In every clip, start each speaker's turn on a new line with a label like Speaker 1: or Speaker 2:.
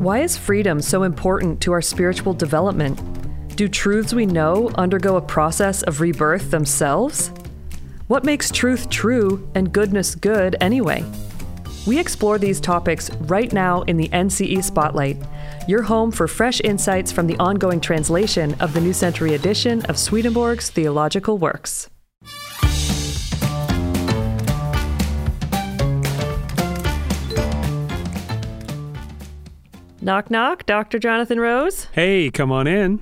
Speaker 1: Why is freedom so important to our spiritual development? Do truths we know undergo a process of rebirth themselves? What makes truth true and goodness good anyway? We explore these topics right now in the NCE Spotlight, your home for fresh insights from the ongoing translation of the New Century edition of Swedenborg's theological works. Knock, knock, Dr. Jonathan Rose.
Speaker 2: Hey, come on in.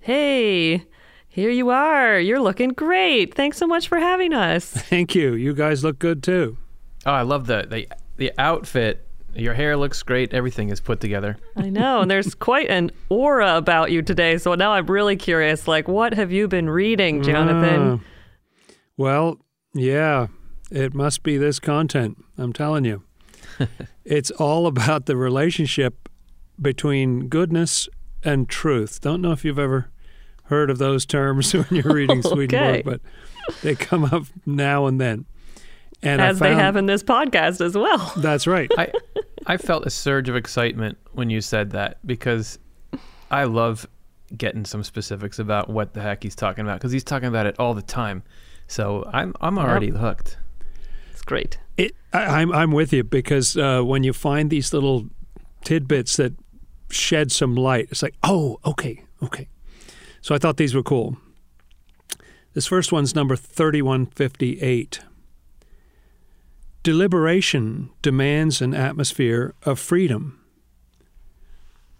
Speaker 1: Hey, here you are. You're looking great. Thanks so much for having us.
Speaker 2: Thank you. You guys look good too.
Speaker 3: Oh, I love the the the outfit. Your hair looks great. Everything is put together.
Speaker 1: I know, and there's quite an aura about you today. So now I'm really curious. Like, what have you been reading, Jonathan?
Speaker 2: Ah. well, yeah, it must be this content. I'm telling you. it's all about the relationship between goodness and truth. Don't know if you've ever heard of those terms when you're reading Swedenborg, but they come up now and then.
Speaker 1: And As found, they have in this podcast as well.
Speaker 2: That's right.
Speaker 3: I, I felt a surge of excitement when you said that because I love getting some specifics about what the heck he's talking about because he's talking about it all the time. So I'm I'm already yep. hooked.
Speaker 1: It's great.
Speaker 2: It, I, am I'm, I'm with you because uh, when you find these little tidbits that shed some light. It's like, oh, okay, okay. So I thought these were cool. This first one's number 3158. Deliberation demands an atmosphere of freedom.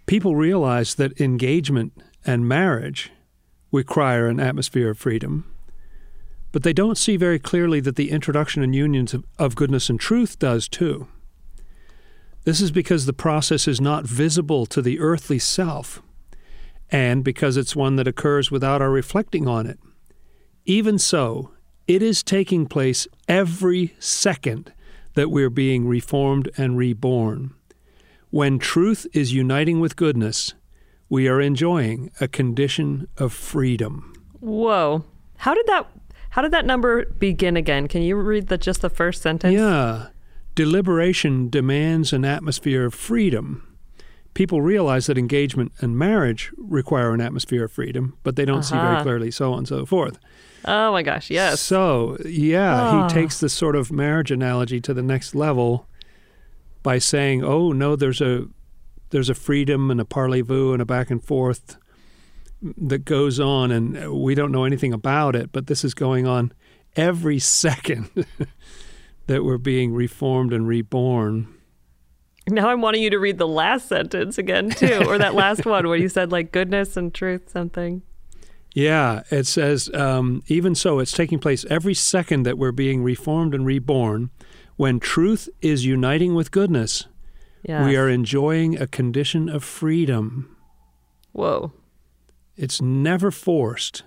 Speaker 2: People realize that engagement and marriage require an atmosphere of freedom, but they don't see very clearly that the introduction and unions of, of goodness and truth does too. This is because the process is not visible to the earthly self, and because it's one that occurs without our reflecting on it. Even so, it is taking place every second that we're being reformed and reborn. When truth is uniting with goodness, we are enjoying a condition of freedom.
Speaker 1: Whoa. How did that how did that number begin again? Can you read the just the first sentence?
Speaker 2: Yeah. Deliberation demands an atmosphere of freedom. People realize that engagement and marriage require an atmosphere of freedom, but they don't uh-huh. see very uh-huh. clearly, so on and so forth.
Speaker 1: Oh my gosh, yes.
Speaker 2: So, yeah, oh. he takes this sort of marriage analogy to the next level by saying, "Oh, no, there's a there's a freedom and a parlez-vous and a back and forth that goes on and we don't know anything about it, but this is going on every second." That we're being reformed and reborn.
Speaker 1: Now I'm wanting you to read the last sentence again too, or that last one where you said like goodness and truth something.
Speaker 2: Yeah, it says um, even so, it's taking place every second that we're being reformed and reborn. When truth is uniting with goodness, yes. we are enjoying a condition of freedom.
Speaker 1: Whoa!
Speaker 2: It's never forced.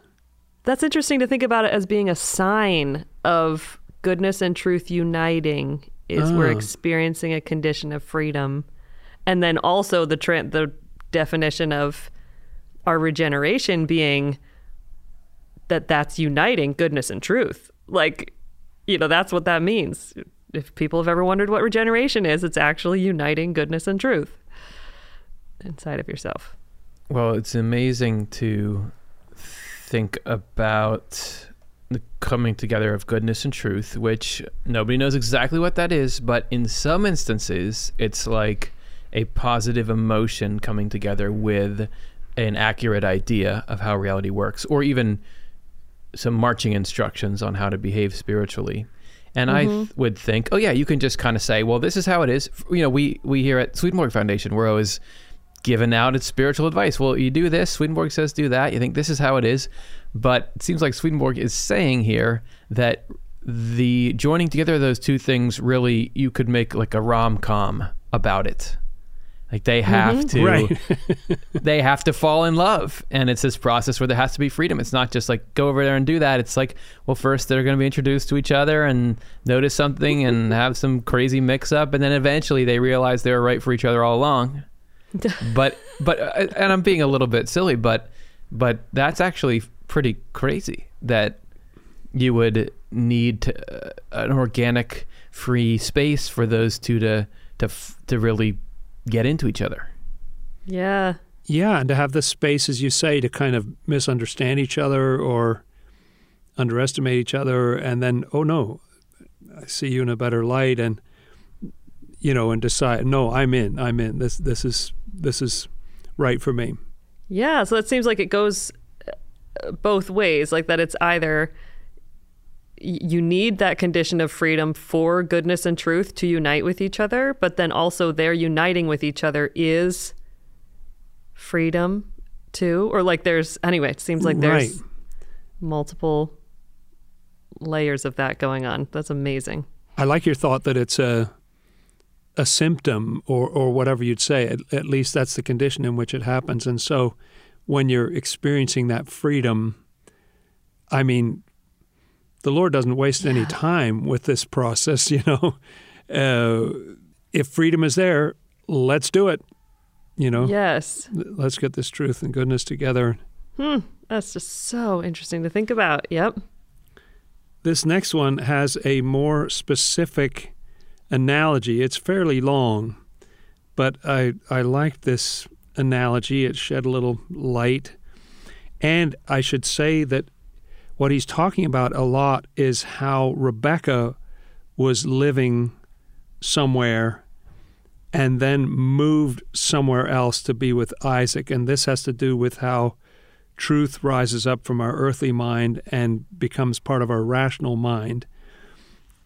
Speaker 1: That's interesting to think about it as being a sign of goodness and truth uniting is oh. we're experiencing a condition of freedom. And then also the tra- the definition of our regeneration being that that's uniting goodness and truth. Like, you know, that's what that means. If people have ever wondered what regeneration is, it's actually uniting goodness and truth inside of yourself.
Speaker 3: Well, it's amazing to think about the coming together of goodness and truth, which nobody knows exactly what that is, but in some instances, it's like a positive emotion coming together with an accurate idea of how reality works, or even some marching instructions on how to behave spiritually. And mm-hmm. I th- would think, oh yeah, you can just kind of say, well, this is how it is. You know, we we here at Swedenborg Foundation, we're always giving out its spiritual advice. Well, you do this, Swedenborg says do that. You think this is how it is. But it seems like Swedenborg is saying here that the joining together of those two things really you could make like a rom com about it. Like they have mm-hmm. to right. they have to fall in love. And it's this process where there has to be freedom. It's not just like go over there and do that. It's like, well, first they're gonna be introduced to each other and notice something and have some crazy mix up and then eventually they realize they were right for each other all along. but but uh, and I'm being a little bit silly, but but that's actually pretty crazy that you would need to, uh, an organic free space for those two to to to really get into each other.
Speaker 1: Yeah.
Speaker 2: Yeah, and to have the space, as you say, to kind of misunderstand each other or underestimate each other, and then, oh no, I see you in a better light, and you know, and decide, no, I'm in, I'm in. This, this is, this is right for me.
Speaker 1: Yeah. So that seems like it goes uh, both ways. Like that, it's either you need that condition of freedom for goodness and truth to unite with each other, but then also their uniting with each other is freedom too. Or like there's, anyway, it seems like there's
Speaker 2: Right.
Speaker 1: multiple layers of that going on. That's amazing.
Speaker 2: I like your thought that it's a a symptom or or whatever you'd say. At, at least that's the condition in which it happens. And so, when you're experiencing that freedom, I mean, the Lord doesn't waste any time with this process. You know, uh, if freedom is there, let's do it. You know,
Speaker 1: Yes.
Speaker 2: let's get this truth and goodness together.
Speaker 1: Hmm. That's just so interesting to think about. Yep.
Speaker 2: This next one has a more specific analogy. It's fairly long, but I I liked this analogy. It shed a little light. And I should say that what he's talking about a lot is how Rebecca was living somewhere and then moved somewhere else to be with Isaac. And this has to do with how truth rises up from our earthly mind and becomes part of our rational mind.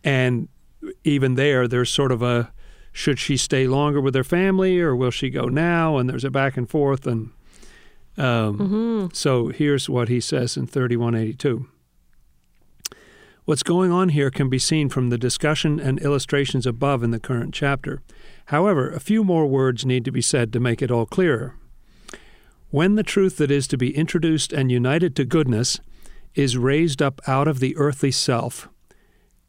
Speaker 2: And even there, there's sort of a should she stay longer with her family or will she go now? And there's a back and forth. And um, so here's what he says in 3182. What's going on here can be seen from the discussion and illustrations above in the current chapter. However, a few more words need to be said to make it all clearer. When the truth that is to be introduced and united to goodness is raised up out of the earthly self,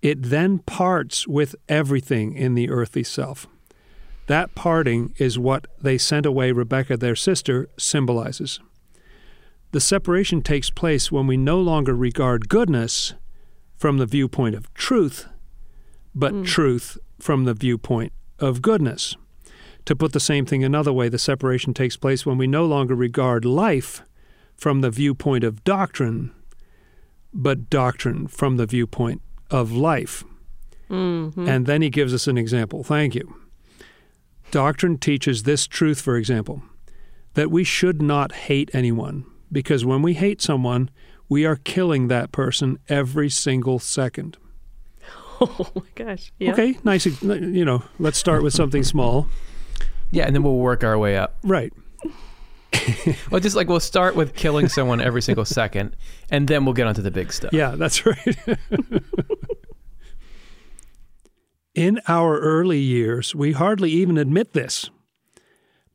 Speaker 2: it then parts with everything in the earthly self. That parting is what they sent away Rebekah, their sister, symbolizes. The separation takes place when we no longer regard goodness from the viewpoint of truth, but hmm. truth from the viewpoint of goodness. To put the same thing another way, the separation takes place when we no longer regard life from the viewpoint of doctrine, but doctrine from the viewpoint of life. Mm-hmm. And then he gives us an example. Thank you. Doctrine teaches this truth, for example, that we should not hate anyone, because when we hate someone, we are killing that person every single second.
Speaker 1: Oh my gosh. Yeah.
Speaker 2: Okay, nice. You know, let's start with something small.
Speaker 3: Yeah, and then we'll work our way up.
Speaker 2: Right.
Speaker 3: Well, just like we'll start with killing someone every single second, and then we'll get onto the big stuff.
Speaker 2: Yeah, that's right. In our early years, we hardly even admit this.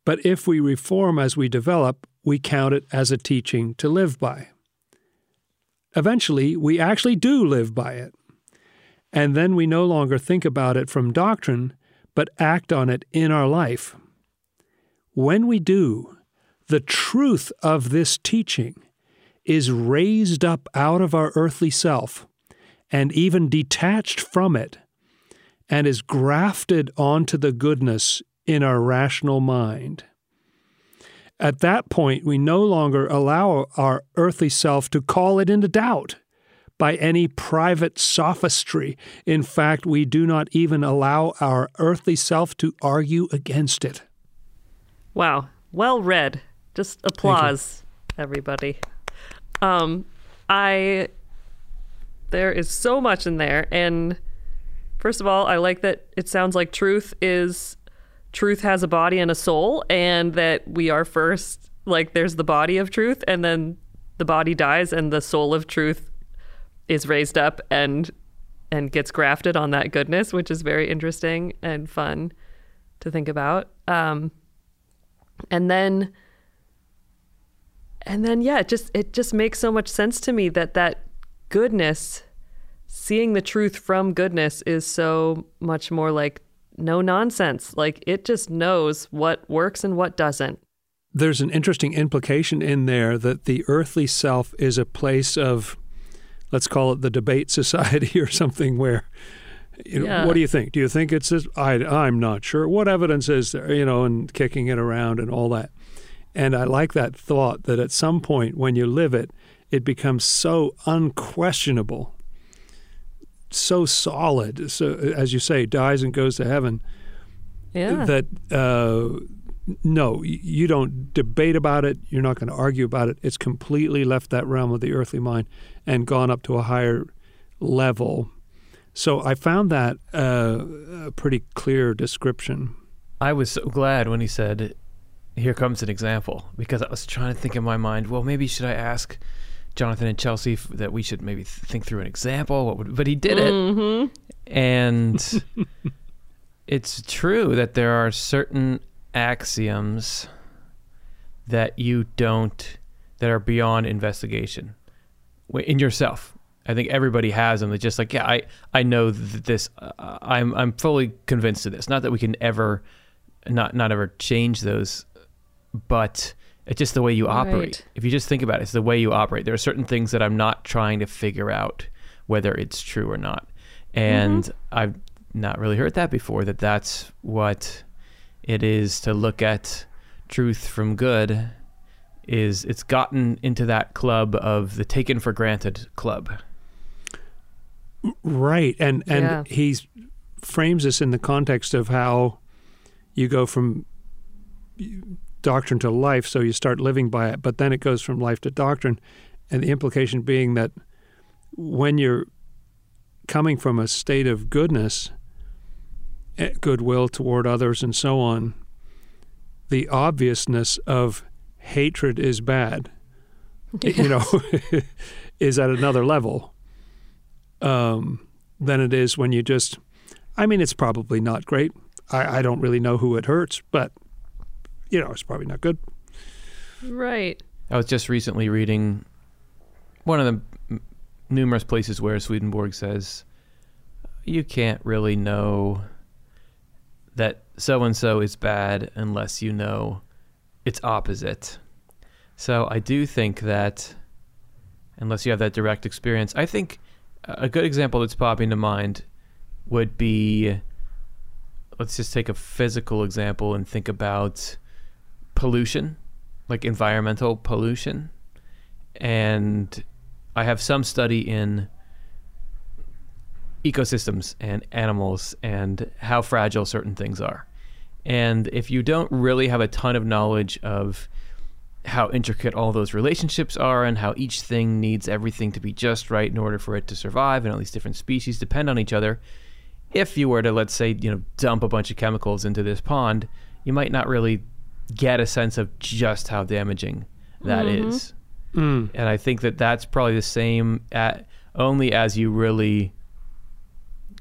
Speaker 2: But if we reform as we develop, we count it as a teaching to live by. Eventually, we actually do live by it. And then we no longer think about it from doctrine, but act on it in our life. When we do, the truth of this teaching is raised up out of our earthly self and even detached from it and is grafted onto the goodness in our rational mind. At that point, we no longer allow our earthly self to call it into doubt by any private sophistry. In fact, we do not even allow our earthly self to argue against it.
Speaker 1: Wow. Well read. Just applause, everybody. Um, I there is so much in there, and first of all, I like that it sounds like truth is truth has a body and a soul, and that we are first like there's the body of truth, and then the body dies, and the soul of truth is raised up and and gets grafted on that goodness, which is very interesting and fun to think about. Um, and then and then yeah it just it just makes so much sense to me that that goodness seeing the truth from goodness is so much more like no nonsense like it just knows what works and what doesn't
Speaker 2: There's an interesting implication in there that the earthly self is a place of, let's call it the debate society or something, where, you know,
Speaker 1: Yeah.
Speaker 2: what do you think? Do you think it's this? I, I'm not sure. What evidence is there? You know, and kicking it around and all that. And I like that thought that at some point when you live it, it becomes so unquestionable, so solid. So, as you say, dies and goes to heaven.
Speaker 1: Yeah.
Speaker 2: That uh, no, you don't debate about it. You're not going to argue about it. It's completely left that realm of the earthly mind and gone up to a higher level. So I found that uh, a pretty clear description.
Speaker 3: I was so glad when he said, "Here comes an example," because I was trying to think in my mind. Well, maybe should I ask Jonathan and Chelsea f- that we should maybe think through an example? What would, but he did it,
Speaker 1: hmm
Speaker 3: and it's true that there are certain axioms that you don't that are beyond investigation in yourself. I think everybody has them. They're just like, yeah, I I know th- this. Uh, I'm I'm fully convinced of this. Not that we can ever not not ever change those, but it's just the way you operate.
Speaker 1: Right.
Speaker 3: If you just think about it, it's the way you operate. There are certain things that I'm not trying to figure out whether it's true or not, and mm-hmm. I've not really heard that before. That that's what it is to look at truth from good. Is it's gotten into that club of the taken for granted club.
Speaker 2: Right, and and
Speaker 1: Yeah.
Speaker 2: he frames this in the context of how you go from doctrine to life, so you start living by it, but then it goes from life to doctrine, and the implication being that when you're coming from a state of goodness, eh, goodwill toward others, and so on, the obviousness of hatred is bad, you know, is at another level um, than it is when you just. I mean, it's probably not great. I, I don't really know who it hurts, but you know, it's probably not good.
Speaker 1: Right.
Speaker 3: I was just recently reading one of the m- numerous places where Swedenborg says you can't really know that so and so is bad unless you know its opposite. So I do think that unless you have that direct experience, I think a good example that's popping to mind would be let's just take a physical example and think about pollution like environmental pollution. And I have some study in ecosystems and animals and how fragile certain things are. And if you don't really have a ton of knowledge of how intricate all those relationships are and how each thing needs everything to be just right in order for it to survive and all these different species depend on each other, if you were to let's say, you know, dump a bunch of chemicals into this pond, you might not really get a sense of just how damaging that is.
Speaker 2: Mm.
Speaker 3: And I think that that's probably the same at only as you really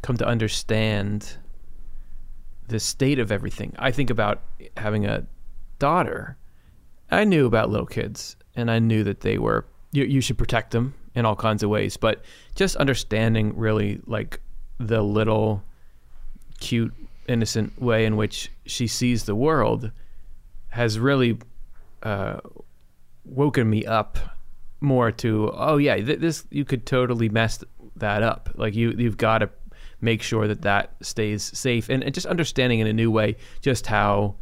Speaker 3: come to understand the state of everything. I think about having a daughter. I knew about little kids and I knew that they were you, you should protect them in all kinds of ways, but just understanding really like the little cute innocent way in which she sees the world has really uh, woken me up more to oh yeah th- this you could totally mess that up. Like you you've got to make sure that that stays safe and, and just understanding in a new way just how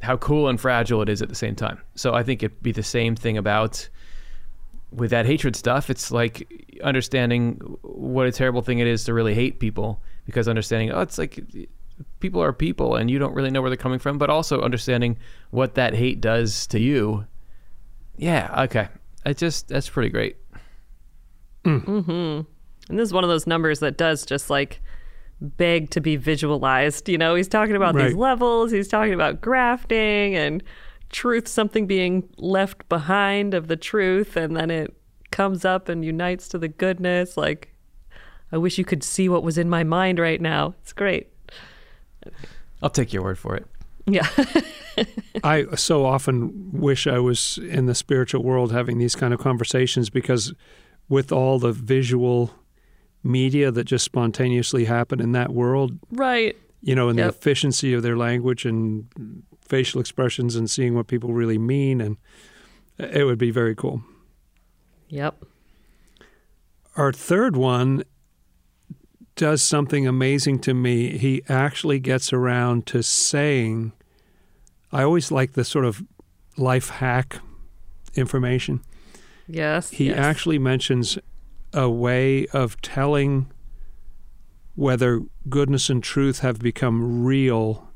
Speaker 3: how cool and fragile it is at the same time. So i think it'd be the same thing about with that hatred stuff. It's like understanding what a terrible thing it is to really hate people because understanding oh it's like people are people and you don't really know where they're coming from but also understanding what that hate does to you yeah okay it just that's pretty great mm. mm-hmm.
Speaker 1: And this is one of those numbers that does just like beg to be visualized. You know, he's talking about these levels, he's talking about grafting and truth, something being left behind of the truth, and then it comes up and unites to the goodness. Like, I wish you could see what was in my mind right now. It's great.
Speaker 3: I'll take your word for it
Speaker 1: Yeah.
Speaker 2: I so often wish I was in the spiritual world having these kind of conversations because with all the visual media that just spontaneously happen in that world,
Speaker 1: right.
Speaker 2: you know, and
Speaker 1: Yep.
Speaker 2: the efficiency of their language and facial expressions and seeing what people really mean and it would be very cool.
Speaker 1: Yep.
Speaker 2: Our third one does something amazing to me. He actually gets around to saying, I always like the sort of life hack information.
Speaker 1: Yes.
Speaker 2: He
Speaker 1: yes.
Speaker 2: actually mentions a way of telling whether goodness and truth have become real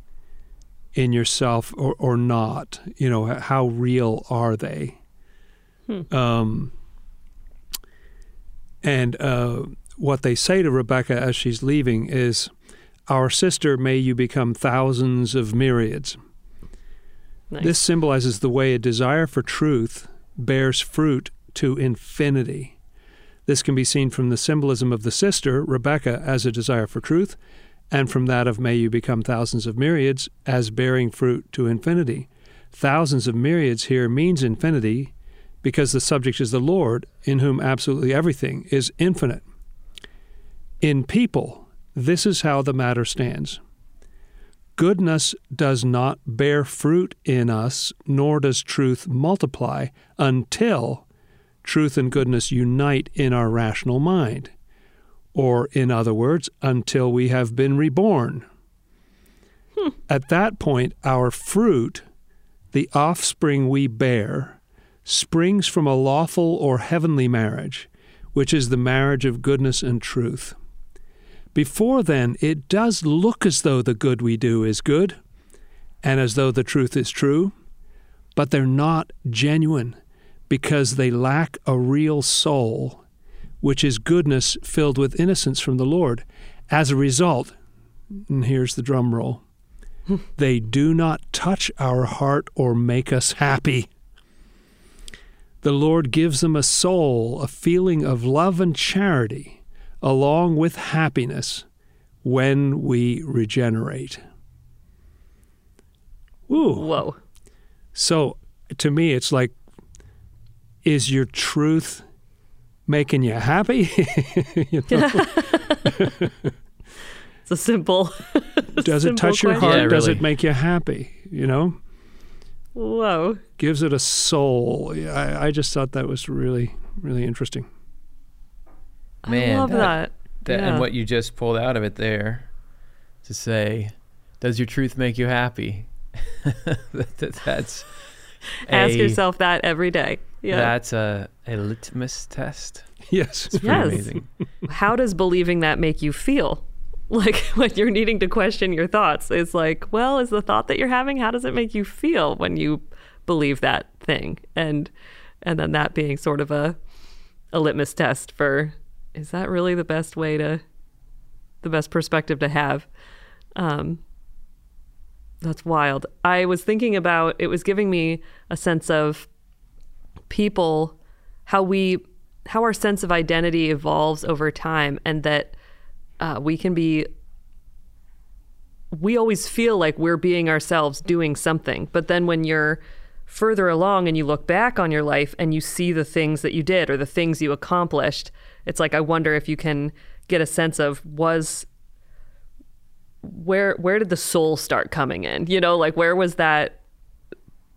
Speaker 2: in yourself or, or not. You know, how real are they?
Speaker 1: Hmm.
Speaker 2: Um, and uh, what they say to Rebecca as she's leaving is, Our sister, may you become thousands of myriads.
Speaker 1: Nice.
Speaker 2: This symbolizes the way a desire for truth bears fruit to infinity. This can be seen from the symbolism of the sister, Rebecca, as a desire for truth, and from that of may you become thousands of myriads as bearing fruit to infinity. Thousands of myriads here means infinity because the subject is the Lord, in whom absolutely everything is infinite. In people, this is how the matter stands. Goodness does not bear fruit in us, nor does truth multiply until truth and goodness unite in our rational mind. Or, in other words, until we have been reborn. Hmm. At that point, our fruit, the offspring we bear, springs from a lawful or heavenly marriage, which is the marriage of goodness and truth. Before then, it does look as though the good we do is good and as though the truth is true, but they're not genuine because they lack a real soul, which is goodness filled with innocence from the Lord. As a result, and here's the drum roll, they do not touch our heart or make us happy. The Lord gives them a soul, a feeling of love and charity, along with happiness when we regenerate. Ooh.
Speaker 1: Whoa.
Speaker 2: So to me, it's like, is your truth making you happy? you know?
Speaker 1: It's a simple.
Speaker 2: Does it
Speaker 1: simple
Speaker 2: touch your heart?
Speaker 3: Yeah,
Speaker 2: Does it make you happy? You know,
Speaker 1: Whoa.
Speaker 2: gives it a soul. I, I just thought that was really, really interesting.
Speaker 3: Man,
Speaker 1: I love
Speaker 3: that-
Speaker 1: that.
Speaker 3: That,
Speaker 1: Yeah.
Speaker 3: And what you just pulled out of it there to say, does your truth make you happy? That- that- that's
Speaker 1: Ask
Speaker 3: a-
Speaker 1: yourself that every day. Yeah.
Speaker 3: That's a, a litmus test.
Speaker 2: Yes.
Speaker 3: It's
Speaker 1: Yes.
Speaker 3: amazing.
Speaker 1: How does believing that make you feel? Like when you're needing to question your thoughts, it's like, well, is the thought that you're having, how does it make you feel when you believe that thing? And and then that being sort of a a litmus test for is that really the best way to the best perspective to have? Um that's wild. I was thinking about it was giving me a sense of people how we how our sense of identity evolves over time and that uh, we can be we always feel like we're being ourselves doing something but then when you're further along and you look back on your life and you see the things that you did or the things you accomplished it's like i wonder if you can get a sense of was where where did the soul start coming in? You know like where was that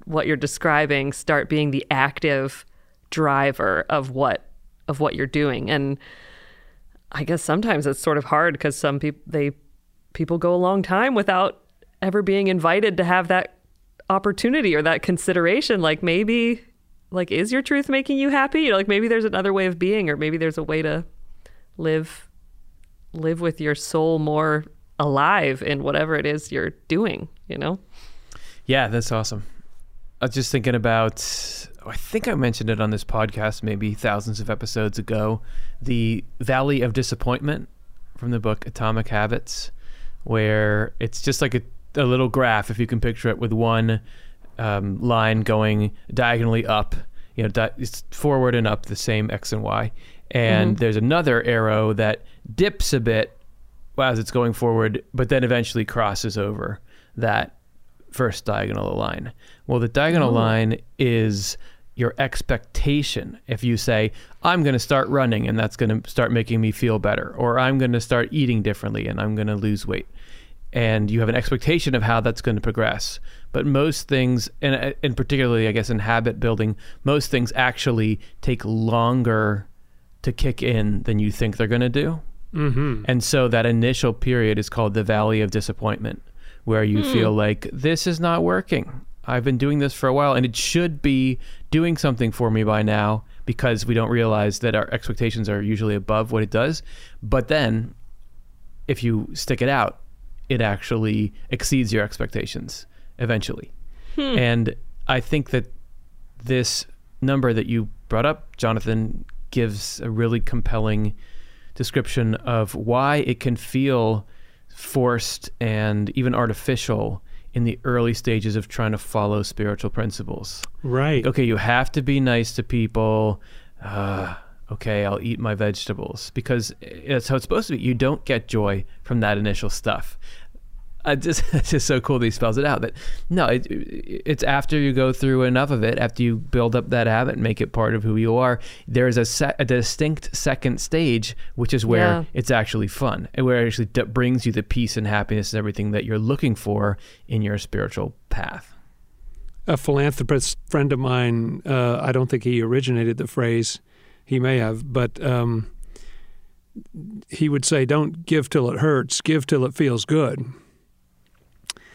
Speaker 1: what you're describing start being the active driver of what of what you're doing? And i guess sometimes it's sort of hard because some people they people go a long time without ever being invited to have that opportunity or that consideration like maybe like is your truth making you happy you know like maybe there's another way of being or maybe there's a way to live live with your soul more alive in whatever it is you're doing you know
Speaker 3: Yeah, that's awesome. I was just thinking about, oh, I think I mentioned it on this podcast maybe thousands of episodes ago, the Valley of Disappointment from the book Atomic Habits, where it's just like a, a little graph, if you can picture it, with one um, line going diagonally up, you know, di- it's forward and up, the same X and Y. And there's another arrow that dips a bit as it's going forward, but then eventually crosses over that first diagonal line. Well, the diagonal line is your expectation. If you say, I'm going to start running and that's going to start making me feel better, or I'm going to start eating differently and I'm going to lose weight. And you have an expectation of how that's going to progress. But most things, and, and particularly, I guess, in habit building, most things actually take longer to kick in than you think they're going to do.
Speaker 2: Mm-hmm.
Speaker 3: And so that initial period is called the valley of disappointment, where you feel like this is not working. I've been doing this for a while and it should be doing something for me by now because we don't realize that our expectations are usually above what it does. But then if you stick it out, it actually exceeds your expectations eventually. Hmm. And I think that this number that you brought up, Jonathan, gives a really compelling description of why it can feel forced and even artificial in the early stages of trying to follow spiritual principles.
Speaker 2: Right.
Speaker 3: Okay, you have to be nice to people. Uh, okay, I'll eat my vegetables because that's how it's supposed to be. You don't get joy from that initial stuff. I just it's just so cool that he spells it out. That no, it, it's after you go through enough of it, after you build up that habit, and make it part of who you are. There's a, se- a distinct second stage, which is where yeah. it's actually fun, and where it actually d- brings you the peace and happiness and everything that you're looking for in your spiritual path.
Speaker 2: A philanthropist friend of mine, uh, I don't think he originated the phrase, he may have, but. Um, he would say, "Don't give till it hurts. Give till it feels good."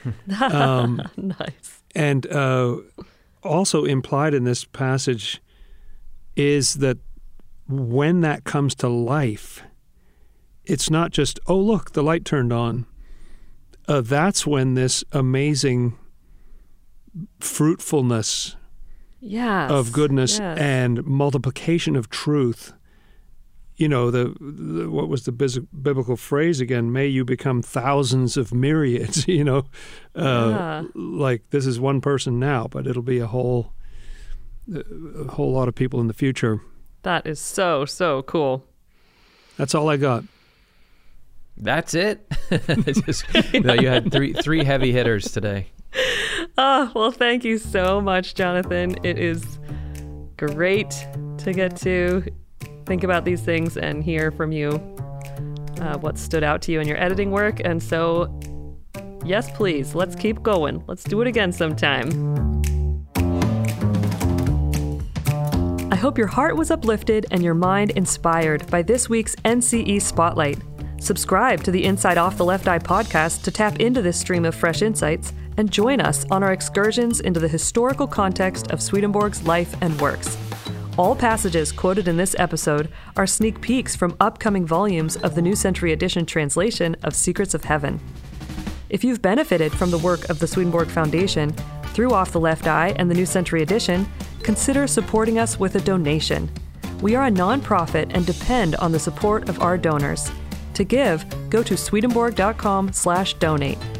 Speaker 1: Um, nice.
Speaker 2: And uh, also implied in this passage is that when that comes to life, it's not just, oh, look, the light turned on. Uh, that's when this amazing fruitfulness
Speaker 1: yes.
Speaker 2: of goodness
Speaker 1: yes.
Speaker 2: and multiplication of truth. You know the, the, what was the biblical phrase again? May you become thousands of myriads you know? Uh, yeah. like this is one person now but it'll be a whole a whole lot of people in the future.
Speaker 1: That is so so cool.
Speaker 2: That's all i got.
Speaker 3: That's it? Just, no, you had three three heavy hitters today
Speaker 1: oh well thank you so much jonathan it is great to get to think about these things and hear from you uh, what stood out to you in your editing work. And so, yes, please, let's keep going. Let's do it again sometime. I hope your heart was uplifted and your mind inspired by this week's NCE Spotlight. Subscribe to the Inside Off the Left Eye podcast to tap into this stream of fresh insights and join us on our excursions into the historical context of Swedenborg's life and works. All passages quoted in this episode are sneak peeks from upcoming volumes of the New Century Edition translation of Secrets of Heaven. If you've benefited from the work of the Swedenborg Foundation through Off the Left Eye and the New Century Edition, consider supporting us with a donation. We are a nonprofit and depend on the support of our donors. To give, go to swedenborg.com/donate.